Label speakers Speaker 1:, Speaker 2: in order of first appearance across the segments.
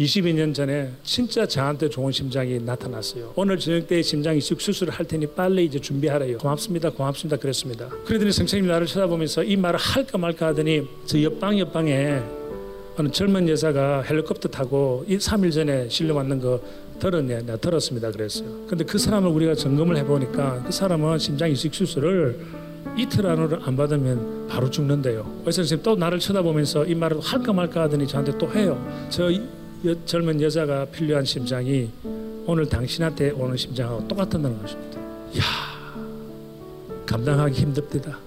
Speaker 1: 22년 전에 진짜 저한테 좋은 심장이 나타났어요. 오늘 저녁 때 심장 이식 수술을 할 테니 빨리 이제 준비하래요. 고맙습니다. 고맙습니다. 그랬습니다. 그러더니 선생님이 나를 쳐다보면서 이 말을 할까 말까 하더니 저 옆방 옆방에 어느 젊은 여자가 헬리콥터 타고 3일 전에 실려 왔는 거 들었냐? 내가 들었습니다. 그랬어요. 근데 그 사람을 우리가 점검을 해보니까 그 사람은 심장 이식 수술을 이틀 안으로 안 받으면 바로 죽는데요. 의사 선생님 또 나를 쳐다보면서 이 말을 할까 말까 하더니 저한테 또 해요. 저 여, 젊은 여자가 필요한 심장이 오늘 당신한테 오는 심장하고 똑같다는 것입니다. 야 감당하기 힘듭니다.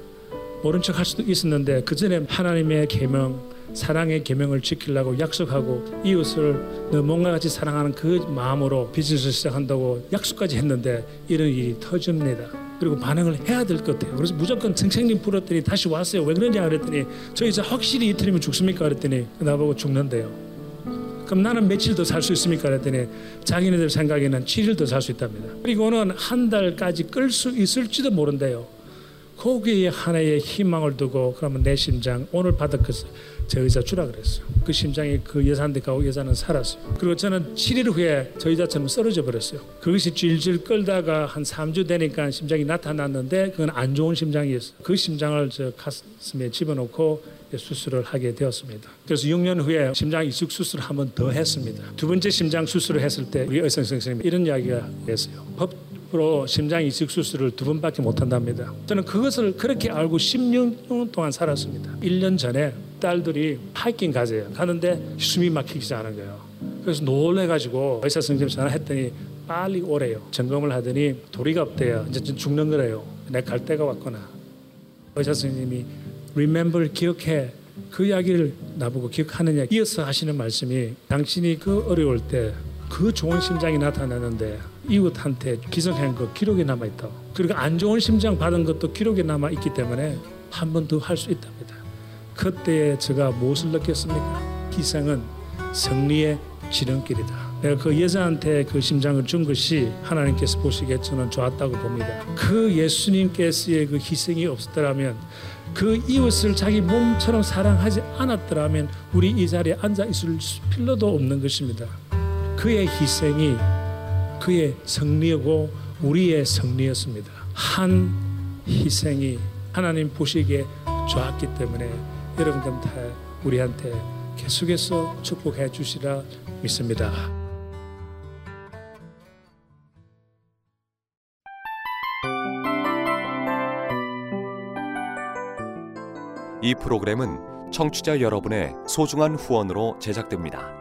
Speaker 1: 모른 척 할 수도 있었는데 그 전에 하나님의 계명, 사랑의 계명을 지키려고 약속하고 이웃을 너 뭔가 같이 사랑하는 그 마음으로 비즈니스 시작한다고 약속까지 했는데 이런 일이 터집니다. 그리고 반응을 해야 될 것 같아요. 그래서 무조건 선생님 불렀더니 다시 왔어요. 왜 그러냐 그랬더니 저 이제 확실히 이틀이면 죽습니까? 그랬더니 나보고 죽는데요. 그럼 나는 며칠 더 살 수 있습니까? 그랬더니 자기네들 생각에는 7일 더 살 수 있답니다. 그리고는 한 달까지 끌 수 있을지도 모른대요. 거기에 하나의 희망을 두고 그러면 내 심장 오늘 받았겠어. 저 의자 주라 그랬어요. 그 심장이 그 여자한테 가고 여자는 살았어요. 그리고 저는 7일 후에 저 의자처럼 쓰러져 버렸어요. 그것이 질질 끌다가 한 3주 되니까 심장이 나타났는데 그건 안 좋은 심장이었어요. 그 심장을 저 가슴에 집어넣고 수술을 하게 되었습니다. 그래서 6년 후에 심장 이식 수술을 한 번 더 했습니다. 두 번째 심장 수술을 했을 때 우리 의사 선생님이 이런 이야기가 했어요. 법 으로 심장 이식 수술을 두 번밖에 못 한답니다. 저는 그것을 그렇게 알고 10년 동안 살았습니다. 1년 전에 딸들이 하이킹 가세요. 가는데 숨이 막히기 시작하는 거예요. 그래서 놀래가지고 의사 선생님 전화했더니 빨리 오래요. 점검을 하더니 도리가 없대요. 이제 죽는 거래요. 내 갈 때가 왔구나. 의사 선생님이 remember 기억해 그 이야기를 나보고 기억하느냐 이어서 하시는 말씀이 당신이 그 어려울 때 그 좋은 심장이 나타나는데 이웃한테 기성한 거 기록에 남아 있다. 그리고 안 좋은 심장 받은 것도 기록에 남아 있기 때문에 한 번 더 할 수 있답니다. 그때 제가 무엇을 느꼈습니까? 희생은 승리의 지름길이다. 내가 그 여자한테 그 심장을 준 것이 하나님께서 보시기에 저는 좋았다고 봅니다. 그 예수님께서의 그 희생이 없었더라면 그 이웃을 자기 몸처럼 사랑하지 않았더라면 우리 이 자리에 앉아 있을 필요도 없는 것입니다. 그의 희생이 그의 승리고 우리의 승리였습니다. 한 희생이 하나님 보시기에 좋았기 때문에 여러분들 우리한테 계속해서 축복해 주시라 믿습니다.
Speaker 2: 이 프로그램은 청취자 여러분의 소중한 후원으로 제작됩니다.